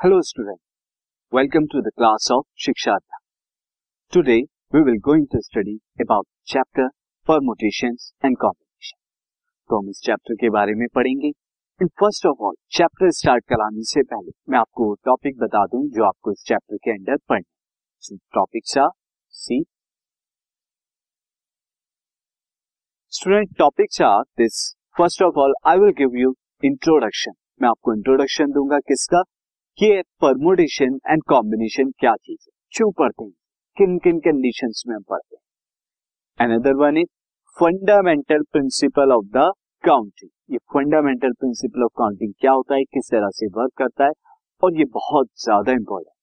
Hello student, welcome to the class of Shiksha Today we will going to study about chapter permutations and combination. तो हम इस चैप्टर के बारे में पढ़ेंगे। And first of all chapter start कराने से पहले मैं आपको टॉपिक बता दूँ जो आपको इस चैप्टर के अंदर पढ़ना topics are see student topics are this first of all I will give you introduction मैं आपको इंट्रोडक्शन दूँगा किसका? कि परमोटेशन एंड कॉम्बिनेशन क्या चीज़ है? क्यों पढ़ते हैं। किन किन कंडीशन में हम पढ़ते हैं? Another one is fundamental principle of the counting ये फंडामेंटल प्रिंसिपल ऑफ़ काउंटिंग क्या होता है? किस तरह से वर्क करता है? और ये बहुत ज़्यादा इंपॉर्टेंट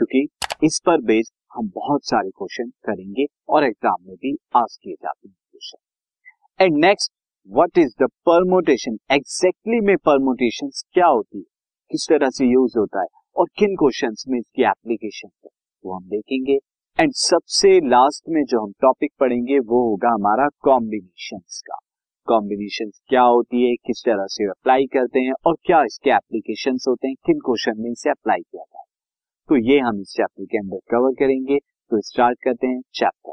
क्योंकि इस पर बेस्ड हम बहुत सारे क्वेश्चन करेंगे और एग्ज़ाम में भी आज किए जाते हैं question and next what is the permutation exactly में परमोटेशन क्या होती है? किस तरह से यूज़ होता है और किन क्वेश्चन में इसकी एप्लीकेशन है, वो हम देखेंगे। एंड सबसे लास्ट में जो हम टॉपिक पढ़ेंगे, वो होगा हमारा कॉम्बिनेशन का। कॉम्बिनेशन क्या होती है, किस तरह से अप्लाई करते हैं और क्या इसके एप्लीकेशन होते हैं, किन क्वेश्चन में इसे अप्लाई किया जाए तो ये हम इस चैप्टर के अंदर कवर करेंगे। तो स्टार्ट करते हैं chapter